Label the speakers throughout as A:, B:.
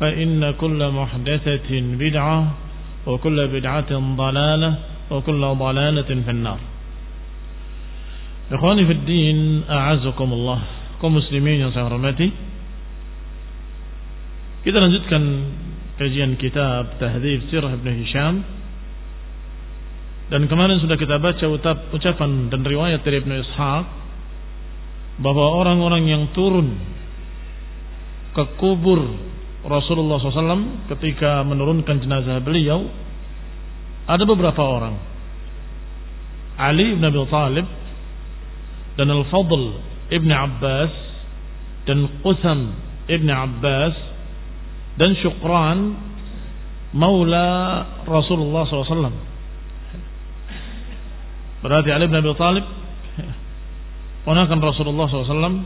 A: فإن كل محدثة بدعة وكل بدعة ضلالة وكل ضلالة في النار إخواني في الدين أعزكم الله kaum muslimin yang saya hormati kita lanjutkan kajian kitab Tahdhib Sirah Ibn Hisham dan kemarin sudah kita baca ucap, ucapan dan riwayat dari Ibn Ishaq bahwa orang-orang yang turun ke kubur Rasulullah SAW ketika menurunkan jenazah beliau ada beberapa orang. Ali bin Abi Thalib dan Al-Fadl Ibn Abbas dan Qusam Ibn Abbas dan Syukran Maula Rasulullah SAW berarti Ali bin Abi Talib ponakan Rasulullah SAW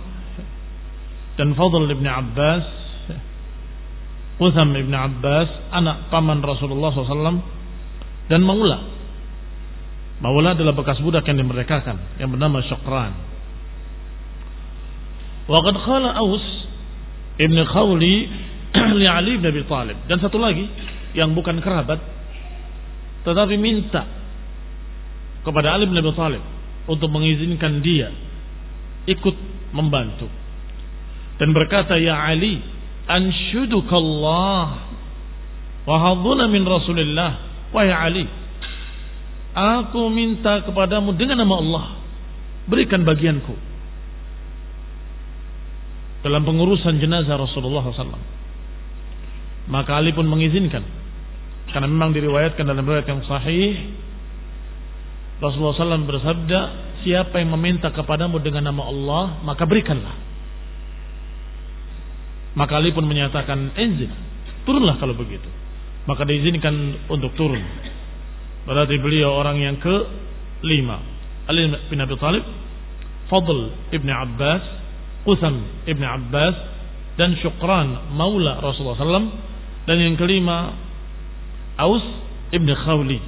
A: dan Fadl Ibn Abbas Qusam Ibn Abbas anak paman Rasulullah SAW dan Maula. Maula adalah bekas budak yang dimerdekakan yang bernama Syukran. Waqad khala Aus Ibn Khawli li Ali bin Abi Talib. Dan satu lagi yang bukan kerabat tetapi minta kepada Ali bin Abi Talib untuk mengizinkan dia ikut membantu. Dan berkata ya Ali anshudukallah wa hadzuna min Rasulillah wahai Ali aku minta kepadamu dengan nama Allah berikan bagianku dalam pengurusan jenazah Rasulullah SAW. Maka Ali pun mengizinkan. Karena memang diriwayatkan dalam riwayat yang sahih. Rasulullah SAW bersabda, siapa yang meminta kepadamu dengan nama Allah, maka berikanlah. Maka Ali pun menyatakan, enzil, turunlah kalau begitu. Maka diizinkan untuk turun. Berarti beliau orang yang ke lima. Ali bin Abi Talib, Fadl ibn Abbas, Qusam ibn Abbas dan Syukran Maula Rasulullah SAW dan yang kelima Aus ibn Khawli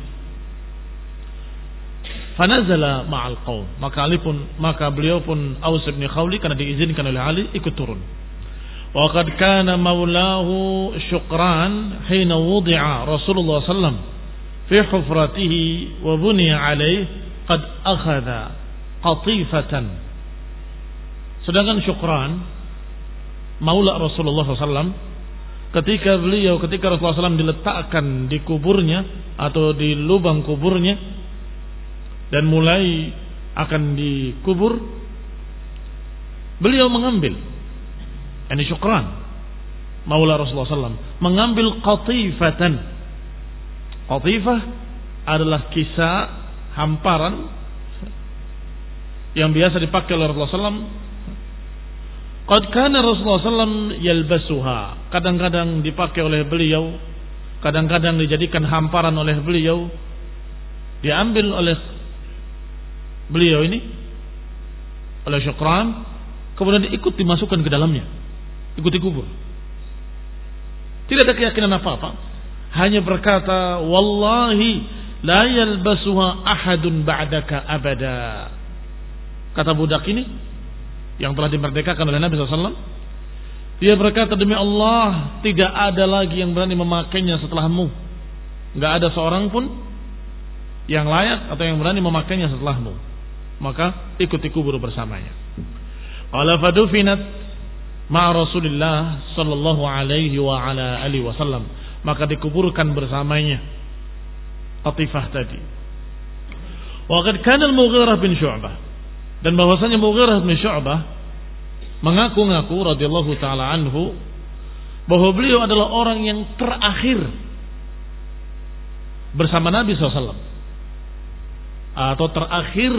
A: Fanazala ma'al qaum maka Ali pun maka beliau pun Aus ibn Khawli karena diizinkan oleh Ali ikut turun wa qad kana maulahu Syukran hina wudi'a Rasulullah SAW fi hufratihi wa buniya alaih qad akhadha qatifatan. Sedangkan Syukran Maula Rasulullah SAW ketika beliau ketika Rasulullah SAW diletakkan di kuburnya atau di lubang kuburnya dan mulai akan dikubur beliau mengambil ini syukran Maula Rasulullah SAW mengambil qatifatan qatifah adalah kisah hamparan yang biasa dipakai oleh Rasulullah SAW. Qad kana Rasulullah SAW yalbasuha. Kadang-kadang dipakai oleh beliau. Kadang-kadang dijadikan hamparan oleh beliau. Diambil oleh beliau ini. Oleh syukran. Kemudian diikut dimasukkan ke dalamnya. Ikut dikubur. Tidak ada keyakinan apa-apa. Hanya berkata, Wallahi la yalbasuha ahadun ba'daka abada Kata budak ini yang telah dimerdekakan oleh Nabi SAW. Dia berkata demi Allah tidak ada lagi yang berani memakainya setelahmu. Nggak ada seorang pun yang layak atau yang berani memakainya setelahmu. Maka ikuti kubur bersamanya. Qala fadufinat ma Rasulullah sallallahu alaihi wa ala alihi wasallam. Maka dikuburkan bersamanya. Atifah tadi. Wa qad kana al-Mughirah bin Syu'bah dan bahwasanya Mughirah bin Syu'bah mengaku-ngaku radhiyallahu taala anhu bahwa beliau adalah orang yang terakhir bersama Nabi SAW atau terakhir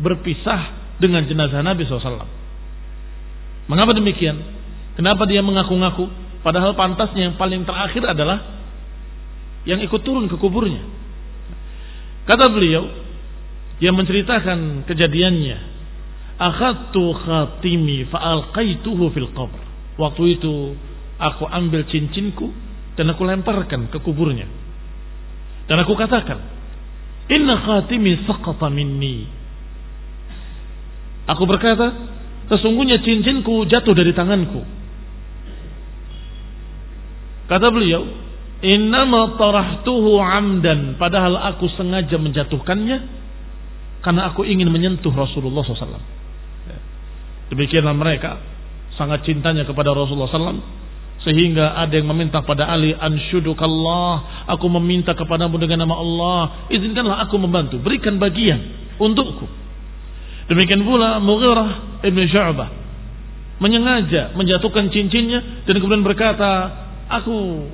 A: berpisah dengan jenazah Nabi SAW. Mengapa demikian? Kenapa dia mengaku-ngaku? Padahal pantasnya yang paling terakhir adalah yang ikut turun ke kuburnya. Kata beliau yang menceritakan kejadiannya akhadtu khatimi fa'alqaituhu fil qabr. Waktu itu aku ambil cincinku dan aku lemparkan ke kuburnya. Dan aku katakan, "Inna khatimi saqata minni." Aku berkata, sesungguhnya cincinku jatuh dari tanganku. Kata beliau, "Innama tarahtuhu amdan." Padahal aku sengaja menjatuhkannya karena aku ingin menyentuh Rasulullah SAW. Demikianlah mereka sangat cintanya kepada Rasulullah SAW sehingga ada yang meminta pada Ali anshudukallah aku meminta kepadamu dengan nama Allah izinkanlah aku membantu berikan bagian untukku demikian pula Mughirah Ibn Syu'bah. Menyengaja menjatuhkan cincinnya dan kemudian berkata aku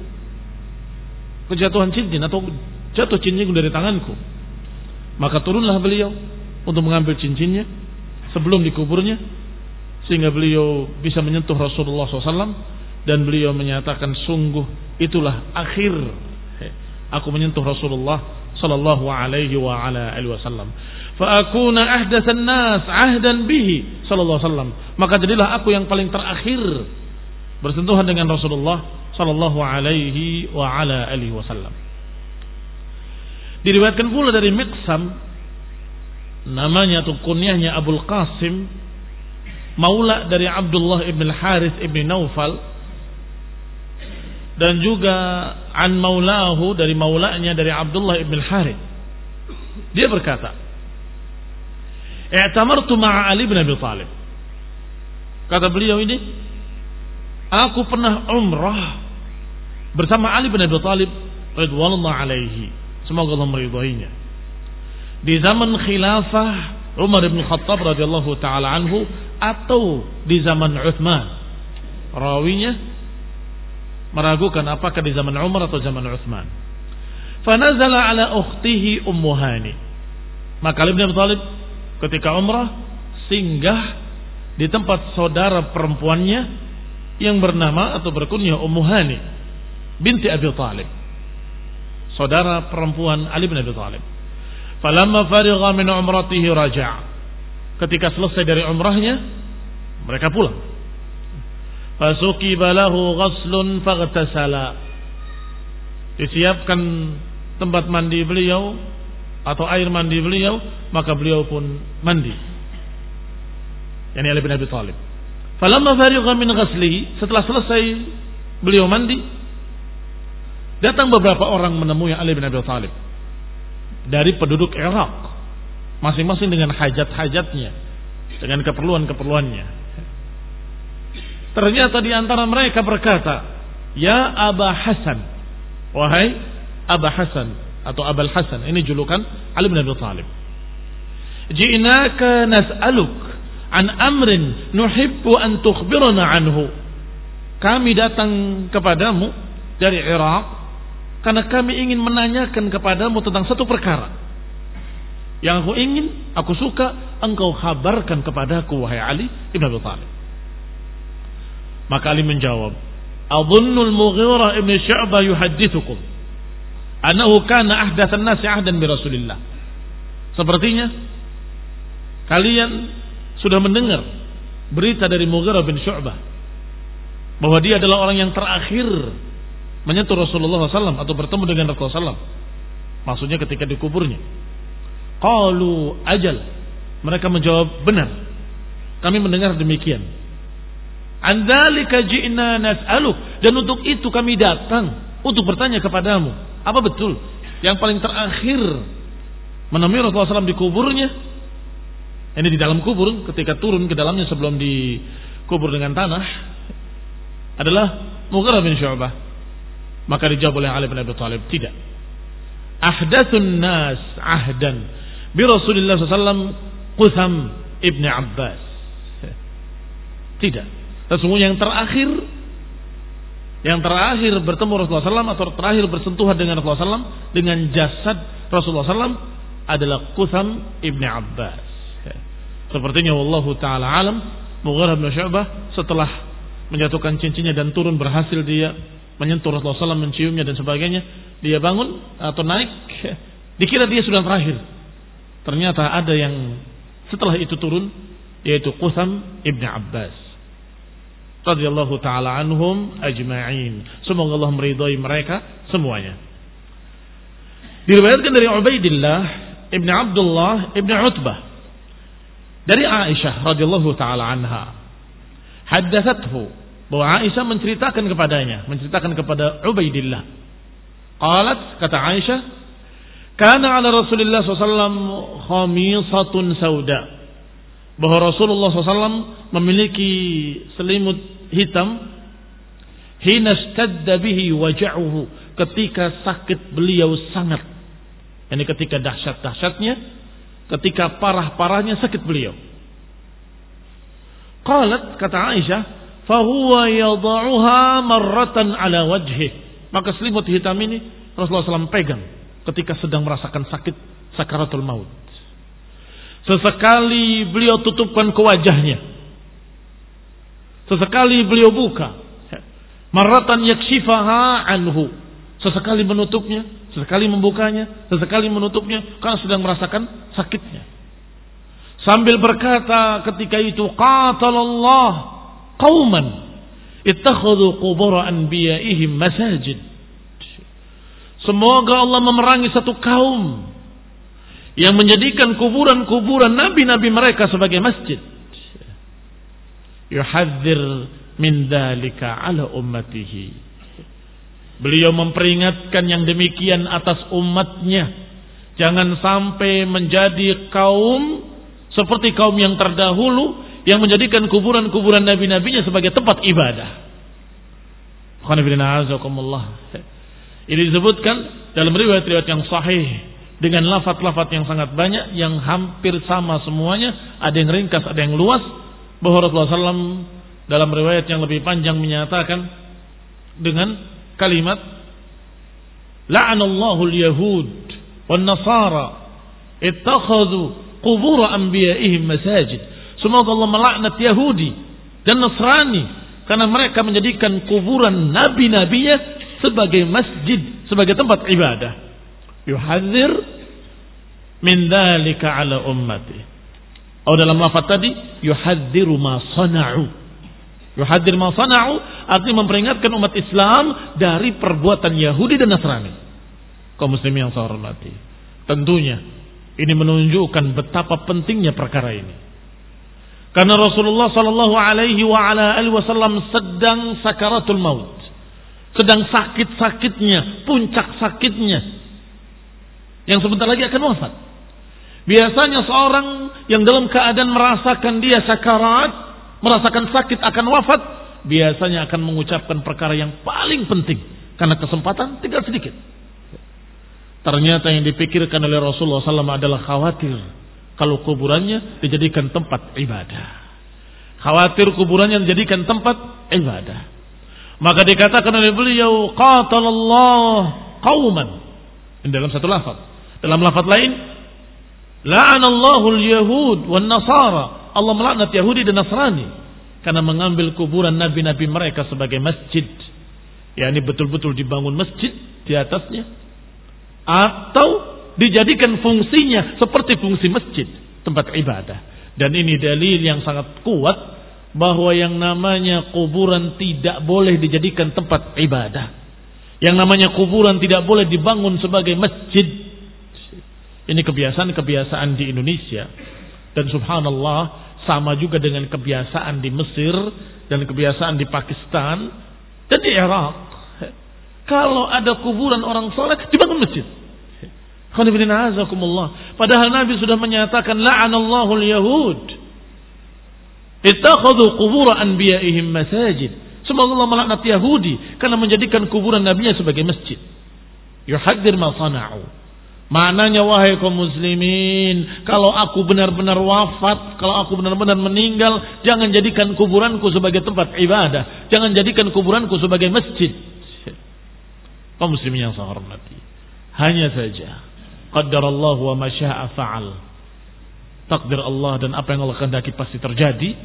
A: kejatuhan cincin atau jatuh cincinku dari tanganku. Maka turunlah beliau untuk mengambil cincinnya sebelum dikuburnya sehingga beliau bisa menyentuh Rasulullah SAW dan beliau menyatakan sungguh itulah akhir. Aku menyentuh Rasulullah sallallahu alaihi wasallam fa akuna ahdatsan nas ahdan bihi sallallahu alaihi wasallam. Maka jadilah aku yang paling terakhir bersentuhan dengan Rasulullah sallallahu alaihi wa ala alihi wasallam. Diriwayatkan pula dari Miqsam namanya atau kunyahnya Abdul Qasim maula dari Abdullah ibn Harith ibn Naufal dan juga an maulahu dari maulanya dari Abdullah ibn Harith dia berkata i'tamartu ma'a Ali bin Abi Talib kata beliau ini aku pernah umrah bersama Ali bin Abi Talib radhiyallahu alaihi semoga Allah meridhoinya di zaman khilafah Umar bin Khattab radhiyallahu taala anhu atau di zaman Uthman. Rawinya meragukan apakah di zaman Umar atau zaman Uthman. Fanazala ala ukhtihi Ummu Hani. Maka Ali bin Abi Thalib ketika umrah singgah di tempat saudara perempuannya yang bernama atau berkunyah Ummu Hani binti Abi Thalib. Saudara perempuan Ali bin Abi Thalib. Falamma farigha min umratihi raja'. Ketika selesai dari umrahnya, mereka pulang. Fasuki balahu ghaslun faghtasala. Disiapkan tempat mandi beliau atau air mandi beliau, maka beliau pun mandi. Yani Ali bin Abi Thalib. Falamma farigha min ghaslihi, setelah selesai beliau mandi, datang beberapa orang menemui Ali bin Abi Thalib dari penduduk Irak. Masing-masing dengan hajat-hajatnya. Dengan keperluan-keperluannya. Ternyata di antara mereka berkata, Ya Aba Hasan. Wahai Aba Hasan. Atau Abal Hasan. Ini julukan Ali bin Abi Talib. Ji'naka nas'aluk an amrin nuhibbu an tukhbirana anhu. Kami datang kepadamu dari Irak karena kami ingin menanyakan kepadamu tentang satu perkara. Yang aku ingin, aku suka, engkau kabarkan kepadaku, wahai Ali ibn Abi Thalib. Maka Ali menjawab, Adhunnul Mughirah ibn Syu'bah yuhadithukum. Anahu kana ahdathan nasi ahdan bi Rasulillah. Sepertinya, kalian sudah mendengar berita dari Mughirah bin Syu'bah. Bahwa dia adalah orang yang terakhir menyentuh Rasulullah SAW atau bertemu dengan Rasulullah SAW. Maksudnya ketika dikuburnya. Qalu ajal. Mereka menjawab benar. Kami mendengar demikian. Andalika ji'na nas'aluk. Dan untuk itu kami datang. Untuk bertanya kepadamu. Apa betul? Yang paling terakhir. Menemui Rasulullah SAW di kuburnya. Ini di dalam kubur. Ketika turun ke dalamnya sebelum dikubur dengan tanah. Adalah Mughirah bin Syu'bah. Maka dijawab oleh Ali bin Abi Thalib. Tidak. Ahdathun nas ahdan bi Rasulullah SAW Qutham ibni Abbas. Tidak. Sesungguhnya yang terakhir yang terakhir bertemu Rasulullah SAW atau terakhir bersentuhan dengan Rasulullah SAW dengan jasad Rasulullah SAW adalah Qutham ibni Abbas. Sepertinya Allah Ta'ala alam Mughirah bin Syu'bah setelah menjatuhkan cincinnya dan turun berhasil dia menyentuh Rasulullah SAW menciumnya dan sebagainya dia bangun atau naik dikira dia sudah terakhir Ternyata ada yang setelah itu turun yaitu Qusam ibn Abbas radhiyallahu taala anhum ajma'in. Semoga Allah meridhai mereka semuanya. Diriwayatkan dari Ubaidillah ibn Abdullah ibn Utbah dari Aisyah radhiyallahu taala anha. Haddathathu bahwa Aisyah menceritakan kepadanya, menceritakan kepada Ubaidillah. Qalat kata Aisyah, karena ala Rasulullah SAW khamisatun sauda. Bahwa Rasulullah SAW memiliki selimut hitam. Hina bihi waja'uhu. Ketika sakit beliau sangat. Ini ketika dahsyat-dahsyatnya. Ketika parah-parahnya sakit beliau. Qalat kata Aisyah. Fahuwa yada'uha marratan ala wajhih. Maka selimut hitam ini Rasulullah SAW pegang ketika sedang merasakan sakit sakaratul maut. Sesekali beliau tutupkan ke wajahnya. Sesekali beliau buka. Maratan yakshifaha anhu. Sesekali menutupnya, sesekali membukanya, sesekali menutupnya karena sedang merasakan sakitnya. Sambil berkata ketika itu qatalallah qauman ittakhadhu qubur anbiya'ihim masajid Semoga Allah memerangi satu kaum yang menjadikan kuburan-kuburan nabi-nabi mereka sebagai masjid. Yuhadzir min dalika ala ummatihi. Beliau memperingatkan yang demikian atas umatnya. Jangan sampai menjadi kaum seperti kaum yang terdahulu yang menjadikan kuburan-kuburan nabi-nabinya sebagai tempat ibadah. Ini disebutkan dalam riwayat-riwayat yang sahih dengan lafat-lafat yang sangat banyak yang hampir sama semuanya, ada yang ringkas, ada yang luas bahwa Rasulullah SAW dalam riwayat yang lebih panjang menyatakan dengan kalimat la'anallahu al-yahud wan nasara ittakhadhu qubur anbiya'ihim masajid. Semoga Allah melaknat Yahudi dan Nasrani karena mereka menjadikan kuburan nabi-nabinya sebagai masjid, sebagai tempat ibadah. Yuhadzir min dalika ala ummati. Oh dalam lafaz tadi yuhadziru ma sana'u. Yuhadir ma sana'u artinya memperingatkan umat Islam dari perbuatan Yahudi dan Nasrani. Kaum muslimin yang saya hormati. Tentunya ini menunjukkan betapa pentingnya perkara ini. Karena Rasulullah sallallahu alaihi wa ala wasallam sedang sakaratul maut sedang sakit-sakitnya, puncak sakitnya, yang sebentar lagi akan wafat. Biasanya seorang yang dalam keadaan merasakan dia sakarat, merasakan sakit akan wafat, biasanya akan mengucapkan perkara yang paling penting karena kesempatan tinggal sedikit. Ternyata yang dipikirkan oleh Rasulullah SAW adalah khawatir kalau kuburannya dijadikan tempat ibadah. Khawatir kuburannya dijadikan tempat ibadah. Maka dikatakan oleh beliau qatalallah qauman. Dalam satu lafaz. Dalam lafaz lain La'anallahu al-yahud wan nasara. Allah melaknat Yahudi dan Nasrani karena mengambil kuburan nabi-nabi mereka sebagai masjid. Ya ini betul-betul dibangun masjid di atasnya atau dijadikan fungsinya seperti fungsi masjid, tempat ibadah. Dan ini dalil yang sangat kuat bahwa yang namanya kuburan tidak boleh dijadikan tempat ibadah. Yang namanya kuburan tidak boleh dibangun sebagai masjid. Ini kebiasaan-kebiasaan di Indonesia. Dan subhanallah sama juga dengan kebiasaan di Mesir dan kebiasaan di Pakistan dan di Irak. Kalau ada kuburan orang soleh dibangun masjid. Padahal Nabi sudah menyatakan la'anallahu al-yahud. Ittakhadhu qubur anbiya'ihim masajid. Semoga Allah melaknat Yahudi karena menjadikan kuburan nabinya sebagai masjid. Yuhaddir ma sana'u. Maknanya wahai kaum muslimin, kalau aku benar-benar wafat, kalau aku benar-benar meninggal, jangan jadikan kuburanku sebagai tempat ibadah, jangan jadikan kuburanku sebagai masjid. Kaum muslimin yang saya hormati. Hanya saja Allah wa ma syaa fa'al. Takdir Allah dan apa yang Allah kehendaki pasti terjadi.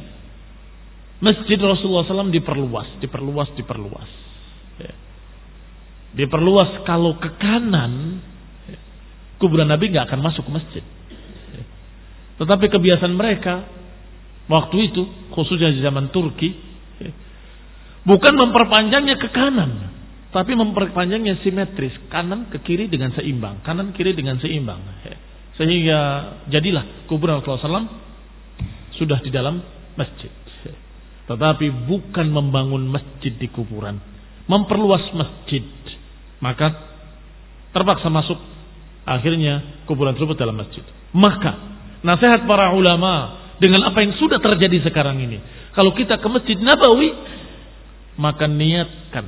A: Masjid Rasulullah SAW diperluas, diperluas, diperluas. Ya. Diperluas kalau ke kanan, kuburan Nabi nggak akan masuk ke masjid. Tetapi kebiasaan mereka waktu itu, khususnya di zaman Turki, bukan memperpanjangnya ke kanan, tapi memperpanjangnya simetris, kanan ke kiri dengan seimbang, kanan kiri dengan seimbang. Sehingga jadilah kuburan Rasulullah SAW sudah di dalam masjid. Tetapi bukan membangun masjid di kuburan, memperluas masjid. Maka terpaksa masuk akhirnya kuburan tersebut dalam masjid. Maka nasihat para ulama dengan apa yang sudah terjadi sekarang ini. Kalau kita ke Masjid Nabawi, maka niatkan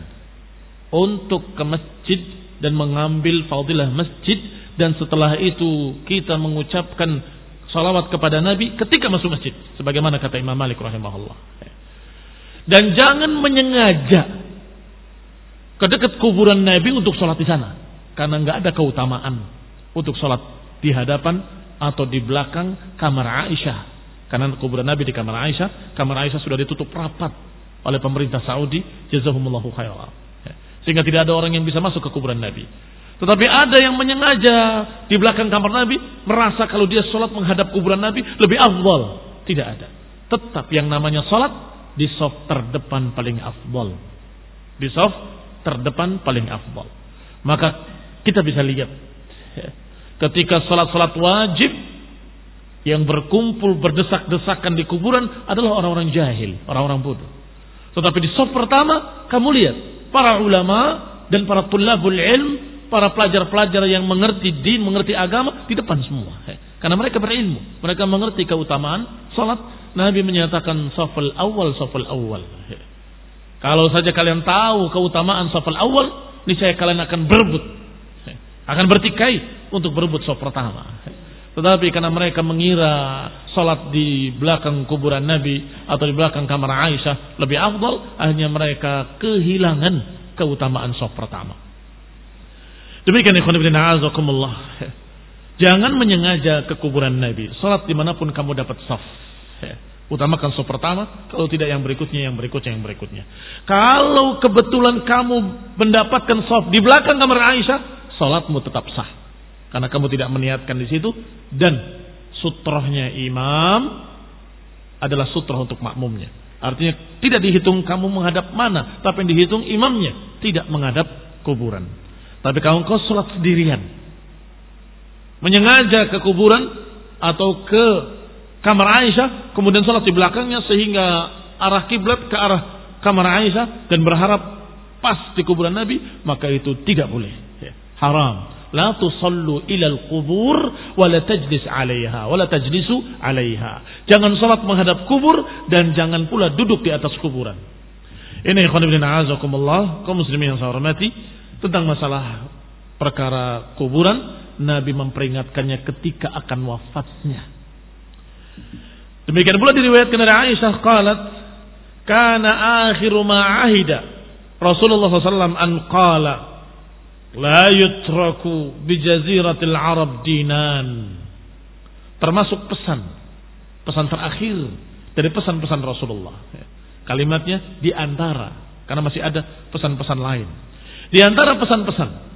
A: untuk ke masjid dan mengambil fadilah masjid. Dan setelah itu kita mengucapkan salawat kepada Nabi ketika masuk masjid. Sebagaimana kata Imam Malik rahimahullah. Dan jangan menyengaja ke dekat kuburan Nabi untuk sholat di sana. Karena nggak ada keutamaan untuk sholat di hadapan atau di belakang kamar Aisyah karena kuburan Nabi di kamar Aisyah kamar Aisyah sudah ditutup rapat oleh pemerintah Saudi jazahumullahu khairan sehingga tidak ada orang yang bisa masuk ke kuburan Nabi. Tetapi ada yang menyengaja di belakang kamar Nabi merasa kalau dia sholat menghadap kuburan Nabi lebih afdal. Tidak ada. Tetap yang namanya sholat di soft terdepan paling afdal. Di soft terdepan paling afdal. Maka kita bisa lihat ketika sholat-sholat wajib yang berkumpul berdesak-desakan di kuburan adalah orang-orang jahil, orang-orang bodoh. Tetapi di soft pertama kamu lihat para ulama dan para tulabul ilm, para pelajar-pelajar yang mengerti din, mengerti agama di depan semua. Karena mereka berilmu, mereka mengerti keutamaan salat. Nabi menyatakan safal awal, safal awal. Kalau saja kalian tahu keutamaan safal awal, niscaya kalian akan berebut, akan bertikai untuk berebut saf pertama. Tetapi karena mereka mengira sholat di belakang kuburan Nabi atau di belakang kamar Aisyah lebih afdal, akhirnya mereka kehilangan keutamaan sholat pertama. Demikian ikhwan ibn a'azakumullah. Jangan menyengaja ke kuburan Nabi. Sholat di mana pun kamu dapat saf. Utamakan saf pertama, kalau tidak yang berikutnya, yang berikutnya, yang berikutnya. Kalau kebetulan kamu mendapatkan saf di belakang kamar Aisyah, sholatmu tetap sah. Karena kamu tidak meniatkan di situ dan sutrohnya imam adalah sutroh untuk makmumnya. Artinya tidak dihitung kamu menghadap mana, tapi yang dihitung imamnya tidak menghadap kuburan. Tapi kamu kau sholat sendirian, menyengaja ke kuburan atau ke kamar Aisyah, kemudian sholat di belakangnya sehingga arah kiblat ke arah kamar Aisyah dan berharap pas di kuburan Nabi, maka itu tidak boleh, haram. La tusallu ilal kubur wa la tajlis alaiha wa la tajlisu alaiha. Jangan salat menghadap kubur dan jangan pula duduk di atas kuburan. Ini ikhwan ibn a'azakumullah, kaum muslimin yang saya hormati tentang masalah perkara kuburan Nabi memperingatkannya ketika akan wafatnya. Demikian pula diriwayatkan dari Aisyah qalat kana akhiru ma ahida Rasulullah SAW an qala La yutraku bijaziratil Arab dinan. termasuk pesan pesan terakhir dari pesan-pesan Rasulullah. Kalimatnya di antara karena masih ada pesan-pesan lain. Di antara pesan-pesan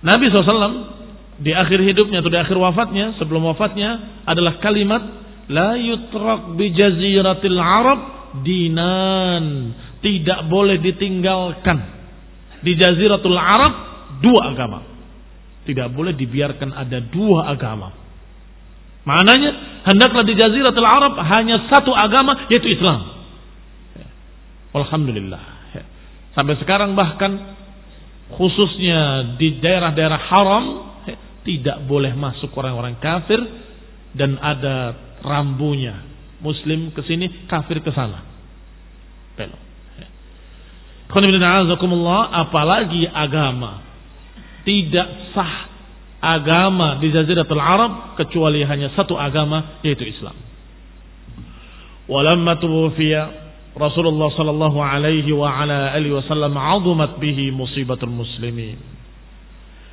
A: Nabi SAW di akhir hidupnya atau di akhir wafatnya sebelum wafatnya adalah kalimat la yutrak bi jaziratil arab dinan tidak boleh ditinggalkan di jaziratul arab dua agama tidak boleh dibiarkan ada dua agama maknanya hendaklah di jaziratul arab hanya satu agama yaitu Islam Alhamdulillah sampai sekarang bahkan khususnya di daerah-daerah haram tidak boleh masuk orang-orang kafir dan ada rambunya. Muslim ke sini, kafir ke sana. Belok. Apalagi agama. Tidak sah agama di Jaziratul Arab kecuali hanya satu agama yaitu Islam. Walamma tuwfiya Rasulullah sallallahu alaihi wa ala alihi wasallam 'azumat bihi musibatul muslimin.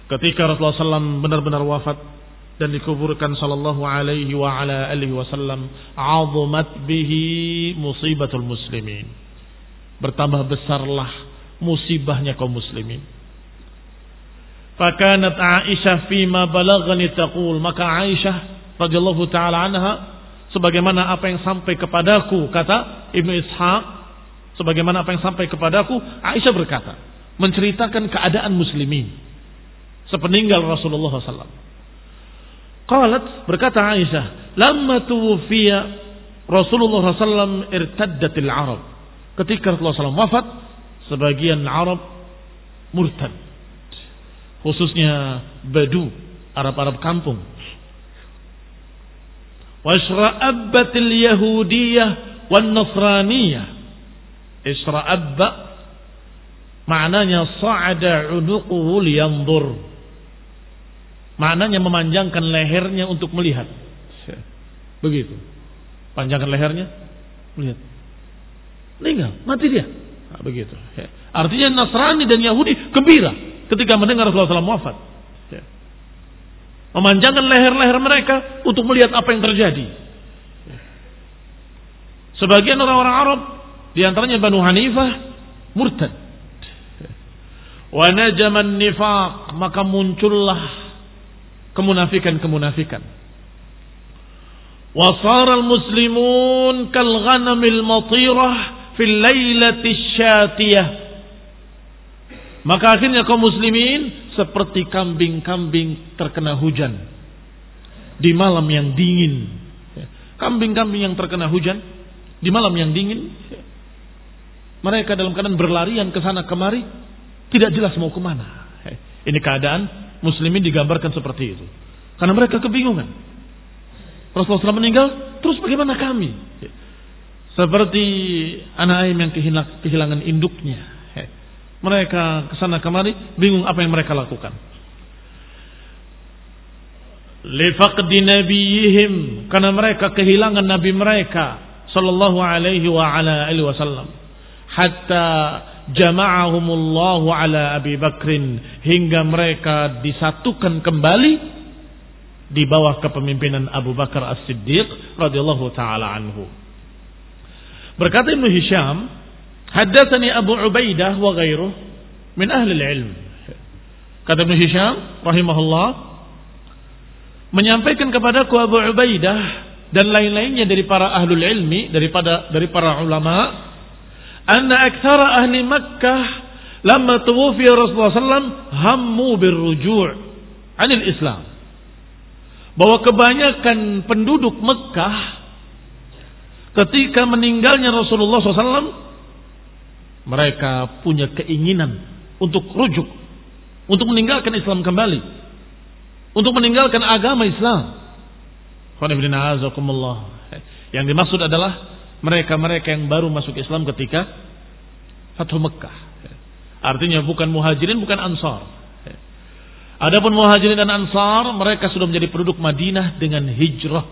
A: Ketika Rasulullah SAW benar-benar wafat dan dikuburkan sallallahu alaihi wa ala alihi wasallam azumat bihi musibatul muslimin bertambah besarlah musibahnya kaum muslimin fakanat Aisyah fima balaghani taqul maka Aisyah radhiyallahu taala anha sebagaimana apa yang sampai kepadaku kata Ibnu Ishaq sebagaimana apa yang sampai kepadaku Aisyah berkata menceritakan keadaan muslimin sepeninggal Rasulullah SAW. Qalat berkata Aisyah, "Lamma tuwfiya Rasulullah SAW irtaddatil Arab." Ketika Rasulullah SAW wafat, sebagian Arab murtad. Khususnya Badu, Arab-Arab kampung. Wasra'abbatil Yahudiyah wan Nasraniyah. Isra'abba maknanya sa'ada unuquhu liyanzur Maknanya memanjangkan lehernya untuk melihat. Begitu. Panjangkan lehernya, melihat. Meninggal, mati dia. Nah, begitu. Artinya Nasrani dan Yahudi gembira ketika mendengar Rasulullah SAW wafat. Memanjangkan leher-leher mereka untuk melihat apa yang terjadi. Sebagian orang-orang Arab, di antaranya Banu Hanifah, murtad. Wa najaman nifaq, maka muncullah kemunafikan-kemunafikan. Wasara al-muslimun kal ghanamil matirah fil lailati syatiyah. Maka akhirnya kaum muslimin seperti kambing-kambing terkena hujan di malam yang dingin. Kambing-kambing yang terkena hujan di malam yang dingin. Mereka dalam keadaan berlarian ke sana kemari, tidak jelas mau ke mana. Ini keadaan muslimin digambarkan seperti itu. Karena mereka kebingungan. Rasulullah SAW meninggal, terus bagaimana kami? Seperti anak ayam yang kehilangan induknya. Mereka ke sana kemari, bingung apa yang mereka lakukan. Lifaqdi nabiyihim karena mereka kehilangan nabi mereka sallallahu alaihi wa ala alihi wasallam hatta jama'ahumullahu ala Abi Bakrin hingga mereka disatukan kembali di bawah kepemimpinan Abu Bakar As-Siddiq radhiyallahu taala anhu. Berkata Ibnu Hisham, haddatsani Abu Ubaidah wa ghairuh min ahli ilm. Kata Ibnu Hisham rahimahullah menyampaikan kepadaku Abu Ubaidah dan lain-lainnya dari para ahlul ilmi daripada dari para ulama anna aktsara ahli Makkah lama tuwfiya Rasulullah SAW hammu birruju' anil Islam. Bahwa kebanyakan penduduk Mekah ketika meninggalnya Rasulullah SAW mereka punya keinginan untuk rujuk, untuk meninggalkan Islam kembali, untuk meninggalkan agama Islam. Yang dimaksud adalah mereka-mereka yang baru masuk Islam ketika Fathu Mekah. Artinya bukan muhajirin, bukan ansar. Adapun muhajirin dan ansar, mereka sudah menjadi penduduk Madinah dengan hijrah.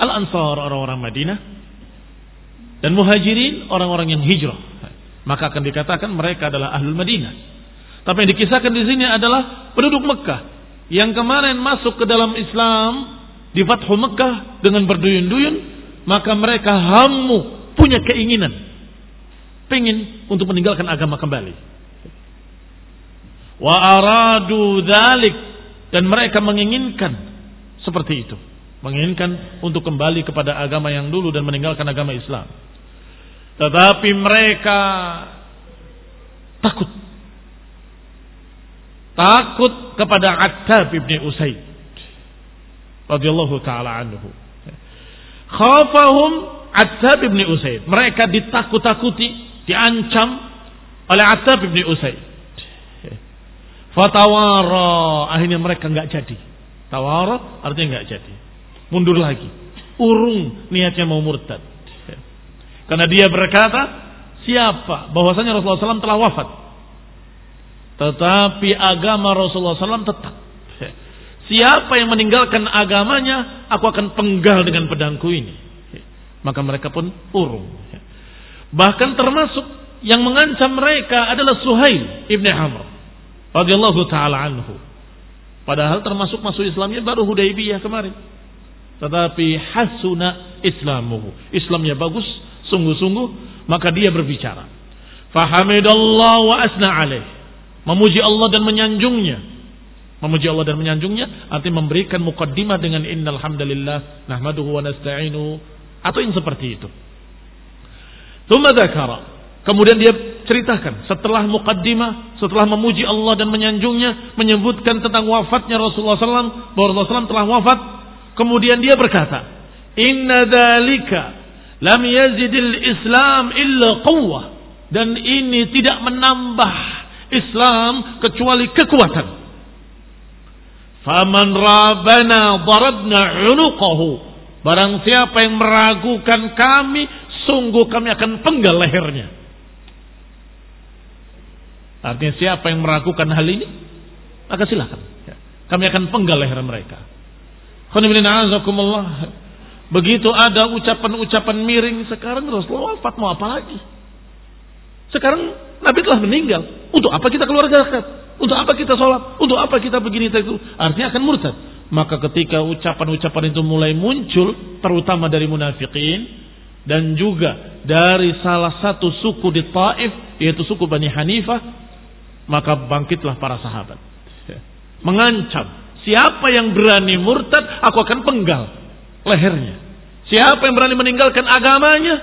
A: Al-ansar orang-orang Madinah. Dan muhajirin orang-orang yang hijrah. Maka akan dikatakan mereka adalah ahlul Madinah. Tapi yang dikisahkan di sini adalah penduduk Mekah yang kemarin masuk ke dalam Islam di Fathu Mekah dengan berduyun-duyun, maka mereka hamu punya keinginan, pengen untuk meninggalkan agama kembali. Wa aradu dzalik dan mereka menginginkan seperti itu, menginginkan untuk kembali kepada agama yang dulu dan meninggalkan agama Islam. Tetapi mereka takut takut kepada Attab ibni Usaid radhiyallahu taala anhu. Khafahum Attab ibn Usaid. Mereka ditakut-takuti, diancam oleh Attab ibn Usaid. Fatawara, akhirnya mereka nggak jadi. Tawara artinya nggak jadi. Mundur lagi. Urung niatnya mau murtad. Karena dia berkata, siapa? Bahwasanya Rasulullah SAW telah wafat. Tetapi agama Rasulullah SAW tetap. Siapa yang meninggalkan agamanya, aku akan penggal dengan pedangku ini. Maka mereka pun urung. Bahkan termasuk yang mengancam mereka adalah Suhail ibn Amr radhiyallahu taala anhu. Padahal termasuk masuk Islamnya baru Hudaybiyah kemarin. Tetapi hasuna islamuhu. Islamnya bagus, sungguh-sungguh, maka dia berbicara. Fahamidallah wa asna alaih. Memuji Allah dan menyanjungnya memuji Allah dan menyanjungnya artinya memberikan mukaddimah dengan innal hamdalillah nahmaduhu wa nasta'inu atau yang seperti itu. Tsumma dzakara. Kemudian dia ceritakan setelah mukaddimah, setelah memuji Allah dan menyanjungnya, menyebutkan tentang wafatnya Rasulullah SAW, bahwa Rasulullah SAW telah wafat. Kemudian dia berkata, Inna dalika lam yazidil Islam illa quwwah. Dan ini tidak menambah Islam kecuali kekuatan. Faman rabana darabna unuqahu. Barang siapa yang meragukan kami, sungguh kami akan penggal lehernya. Artinya siapa yang meragukan hal ini, maka silakan. Kami akan penggal leher mereka. Begitu ada ucapan-ucapan miring sekarang Rasulullah wafat mau apa lagi? Sekarang Nabi telah meninggal. Untuk apa kita keluar zakat? Untuk apa kita sholat? Untuk apa kita begini itu? Artinya akan murtad. Maka ketika ucapan-ucapan itu mulai muncul, terutama dari munafikin dan juga dari salah satu suku di Taif, yaitu suku Bani Hanifah, maka bangkitlah para sahabat. Mengancam, siapa yang berani murtad, aku akan penggal lehernya. Siapa yang berani meninggalkan agamanya,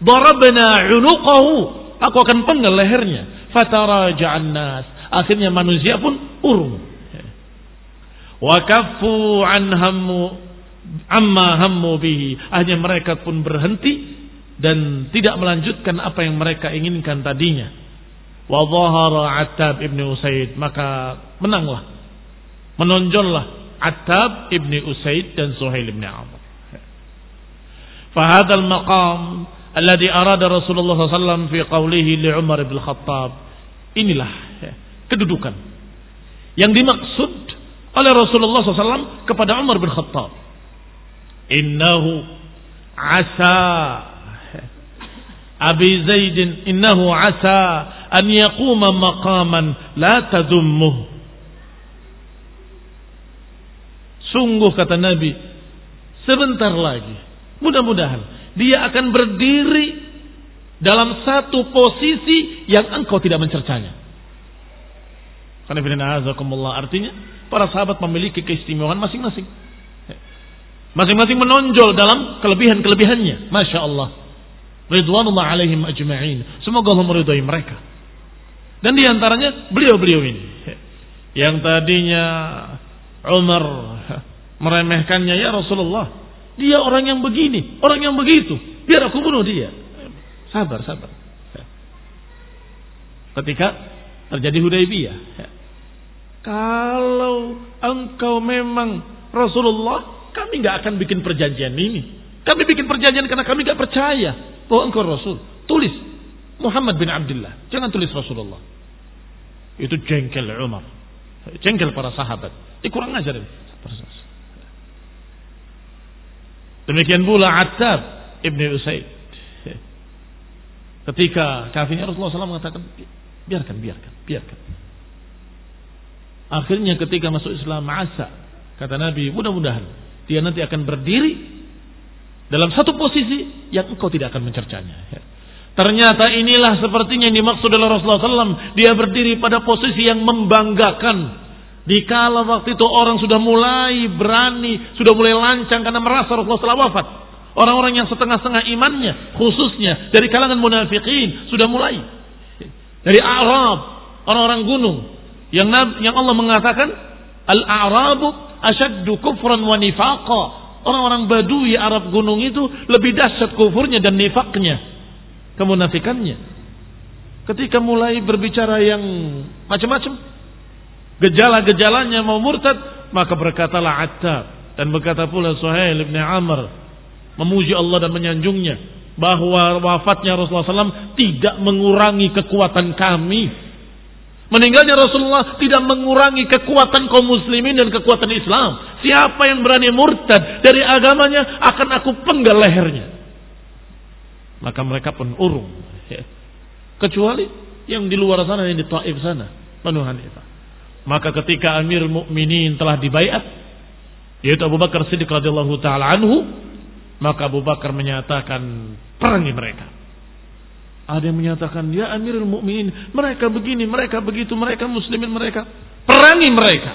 A: darabna unuqahu, aku akan penggal lehernya. Fataraja'an nas Akhirnya manusia pun urung. Wa kaffu an hammu amma hammu bihi. Akhirnya mereka pun berhenti dan tidak melanjutkan apa yang mereka inginkan tadinya. Wa dhahara Attab ibn Usaid. Maka menanglah. Menonjollah Attab ibn Usaid dan Suhail ibn Amr. فهذا المقام الذي أراد رسول الله صلى الله عليه وسلم في قوله لعمر بن الخطاب inilah kedudukan yang dimaksud oleh Rasulullah SAW kepada Umar bin Khattab. Innahu asa Abi Zaidin innahu asa an yaquma maqaman la tadummuh. Sungguh kata Nabi, sebentar lagi, mudah-mudahan dia akan berdiri dalam satu posisi yang engkau tidak mencercanya. Artinya para sahabat memiliki keistimewaan masing-masing. Masing-masing menonjol dalam kelebihan-kelebihannya. Masya Allah. Ridwanullah alaihim ajma'in. Semoga Allah meridai mereka. Dan di antaranya beliau-beliau ini. Yang tadinya Umar meremehkannya. Ya Rasulullah. Dia orang yang begini. Orang yang begitu. Biar aku bunuh dia. Sabar, sabar. Ketika terjadi Hudaybiyah. Kalau engkau memang Rasulullah, kami nggak akan bikin perjanjian ini. Kami bikin perjanjian karena kami nggak percaya bahwa engkau Rasul. Tulis Muhammad bin Abdullah. Jangan tulis Rasulullah. Itu jengkel Umar. Jengkel para sahabat. Ini kurang ajar. Demikian pula Attab ibni Usaid. Ketika kafirnya Rasulullah SAW mengatakan, biarkan, biarkan, biarkan. Akhirnya ketika masuk Islam asa kata Nabi mudah-mudahan dia nanti akan berdiri dalam satu posisi yang engkau tidak akan mencercanya. Ya. Ternyata inilah sepertinya yang dimaksud oleh Rasulullah SAW. Dia berdiri pada posisi yang membanggakan. Dikala waktu itu orang sudah mulai berani, sudah mulai lancang karena merasa Rasulullah SAW wafat. Orang-orang yang setengah-setengah imannya, khususnya dari kalangan munafikin, sudah mulai. Dari Arab, orang-orang gunung. Yang, yang Allah mengatakan, Al-A'rabu asyaddu kufran wa nifaqa. Orang-orang badui Arab gunung itu lebih dahsyat kufurnya dan nifaknya. Kemunafikannya. Ketika mulai berbicara yang macam-macam, gejala-gejalanya mau murtad, maka berkatalah Attab dan berkata pula Suhail bin Amr memuji Allah dan menyanjungnya bahwa wafatnya Rasulullah SAW tidak mengurangi kekuatan kami. Meninggalnya Rasulullah tidak mengurangi kekuatan kaum muslimin dan kekuatan Islam. Siapa yang berani murtad dari agamanya akan aku penggal lehernya. Maka mereka pun urung. Kecuali yang di luar sana, yang di Taif sana. Banu Hanifah. Maka ketika Amir Mukminin telah dibayat, yaitu Abu Bakar Siddiq radhiyallahu taala anhu, maka Abu Bakar menyatakan perangi mereka. Ada yang menyatakan, ya Amirul Mukminin, mereka begini, mereka begitu, mereka muslimin, mereka perangi mereka.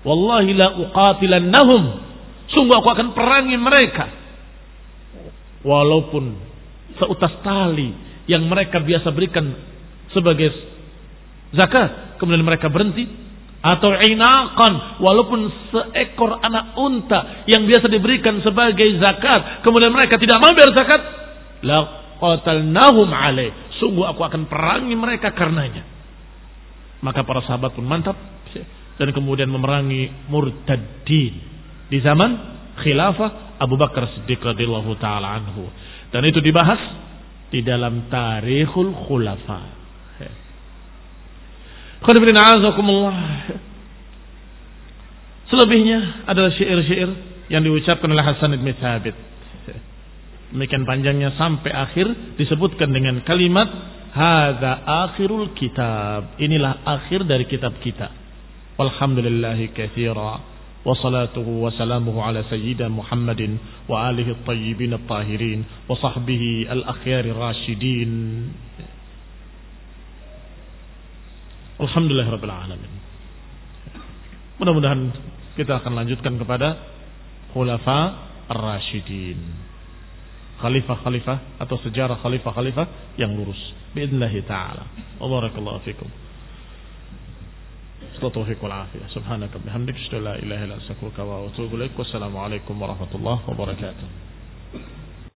A: Wallahi la uqatilannahum. Sungguh aku akan perangi mereka. Walaupun seutas tali yang mereka biasa berikan sebagai zakat kemudian mereka berhenti atau inaqan walaupun seekor anak unta yang biasa diberikan sebagai zakat kemudian mereka tidak mau zakat la qatalnahum alaih. Sungguh aku akan perangi mereka karenanya. Maka para sahabat pun mantap dan kemudian memerangi murtadin di zaman khilafah Abu Bakar Siddiq radhiyallahu taala anhu dan itu dibahas di dalam Tarikhul Khulafa Selebihnya adalah syair-syair yang diucapkan oleh Hasan bin Thabit. Demikian panjangnya sampai akhir disebutkan dengan kalimat hadza akhirul kitab. Inilah akhir dari kitab kita. Walhamdulillahi katsira ala sayyidina Muhammadin wa alihi at-tayyibin at-tahirin wa sahbihi al-akhyar rasyidin. Alhamdulillah Rabbil Alamin. Mudah-mudahan kita akan lanjutkan kepada Khulafa Ar-Rashidin. Khalifah-khalifah atau sejarah khalifah-khalifah yang lurus. Biidnillahi ta'ala. Wabarakallahu fikum. Taufiq wal afiyah. Subhanaka bihamdik. la ilaha illa anta astaghfiruka wa atubu ilaik. Wassalamu alaikum warahmatullahi wabarakatuh.